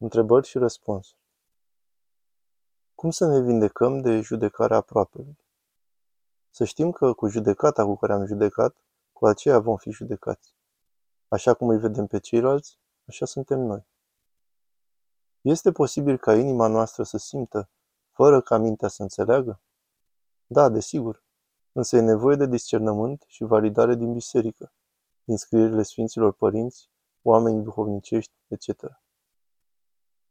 Întrebări și răspunsuri. Cum să ne vindecăm de judecarea aproapelui? Să știm că cu judecata cu care am judecat, cu aceea vom fi judecați. Așa cum îi vedem pe ceilalți, așa suntem noi. Este posibil ca inima noastră să simtă, fără ca mintea să înțeleagă? Da, desigur. Însă e nevoie de discernământ și validare din biserică, din scrierile Sfinților Părinți, oameni duhovnicești, etc.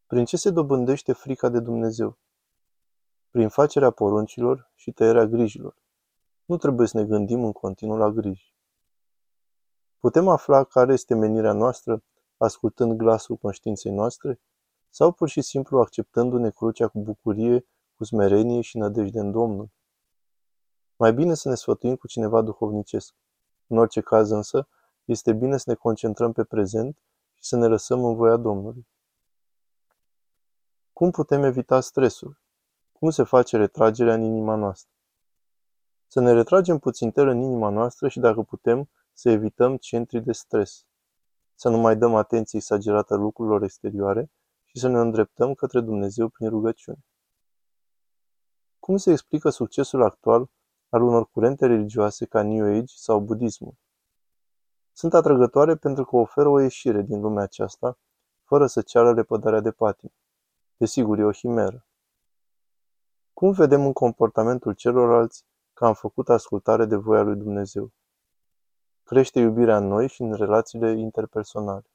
Prin ce se dobândește frica de Dumnezeu? Prin facerea poruncilor și tăierea grijilor. Nu trebuie să ne gândim în continuu la griji. Putem afla care este menirea noastră ascultând glasul conștiinței noastre sau pur și simplu acceptându-ne crucea cu bucurie, cu smerenie și nădejde în Domnul. Mai bine să ne sfătuim cu cineva duhovnicesc. În orice caz însă, este bine să ne concentrăm pe prezent și să ne lăsăm în voia Domnului. Cum putem evita stresul? Cum se face retragerea în inima noastră? Să ne retragem puțin tel în inima noastră și, dacă putem, să evităm centrii de stres. Să nu mai dăm atenție exagerată lucrurilor exterioare și să ne îndreptăm către Dumnezeu prin rugăciune. Cum se explică succesul actual al unor curente religioase ca New Age sau budismul? Sunt atrăgătoare pentru că oferă o ieșire din lumea aceasta, fără să ceară repădarea de patim. Desigur, e o himeră. Cum vedem în comportamentul celorlalți că am făcut ascultare de voia lui Dumnezeu? Crește iubirea în noi și în relațiile interpersonale.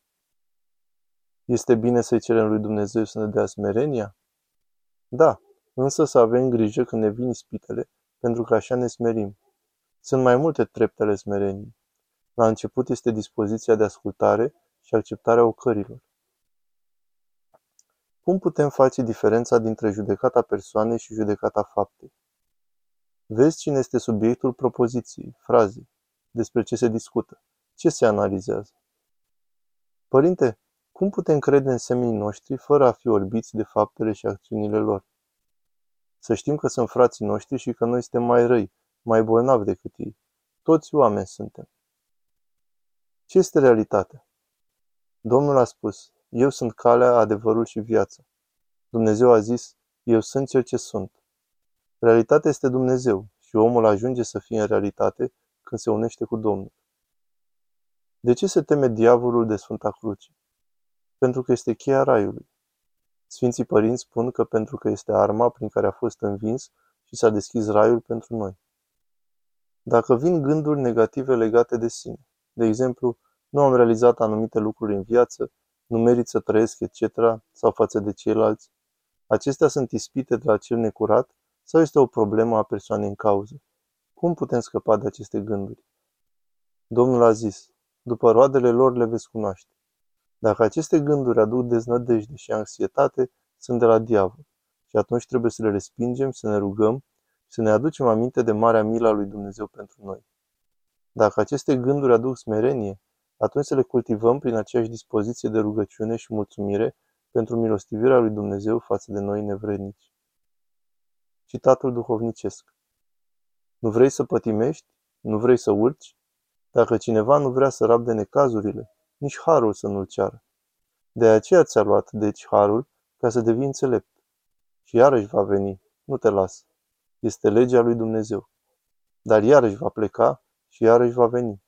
Este bine să-i cerem lui Dumnezeu să ne dea smerenia? Da, însă să avem grijă când ne vin ispitele, pentru că așa ne smerim. Sunt mai multe trepte ale smereniei. La început este dispoziția de ascultare și acceptarea ocărilor. Cum putem face diferența dintre judecata persoanei și judecata faptei? Vezi cine este subiectul propoziției, frazei, despre ce se discută, ce se analizează. Părinte, cum putem crede în seminii noștri fără a fi orbiți de faptele și acțiunile lor? Să știm că sunt frații noștri și că noi suntem mai răi, mai bolnavi decât ei. Toți oameni suntem. Ce este realitatea? Domnul a spus, eu sunt calea, adevărul și viața. Dumnezeu a zis, eu sunt cel ce sunt. Realitatea este Dumnezeu și omul ajunge să fie în realitate când se unește cu Domnul. De ce se teme diavolul de Sfânta Cruce? Pentru că este cheia raiului. Sfinții părinți spun că pentru că este arma prin care a fost învins și s-a deschis raiul pentru noi. Dacă vin gânduri negative legate de sine, de exemplu, nu am realizat anumite lucruri în viață, nu merit să trăiesc, etc., sau față de ceilalți, acestea sunt ispite de la cel necurat sau este o problemă a persoanei în cauză? Cum putem scăpa de aceste gânduri? Domnul a zis, după roadele lor le veți cunoaște. Dacă aceste gânduri aduc deznădejde și anxietate, sunt de la diavol. Și atunci trebuie să le respingem, să ne rugăm și să ne aducem aminte de marea mila lui Dumnezeu pentru noi. Dacă aceste gânduri aduc smerenie, atunci să le cultivăm prin aceeași dispoziție de rugăciune și mulțumire pentru milostivirea lui Dumnezeu față de noi nevrednici. Citatul duhovnicesc Nu vrei să pătimești? Nu vrei să urci? Dacă cineva nu vrea să rabde necazurile, nici harul să nu-l ceară. De aceea ți-a luat, deci, harul, ca să devii înțelept. Și iarăși va veni, nu te las. Este legea lui Dumnezeu. Dar iarăși va pleca și iarăși va veni.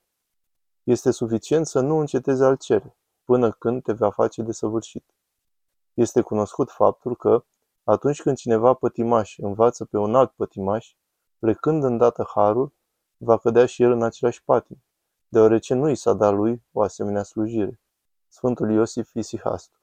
Este suficient să nu încetezi al cere, până când te va face desăvârșit. Este cunoscut faptul că, atunci când cineva pătimaș învață pe un alt pătimaș, plecând îndată harul, va cădea și el în același patim, deoarece nu i s-a dat lui o asemenea slujire. Sfântul Iosif Isihastu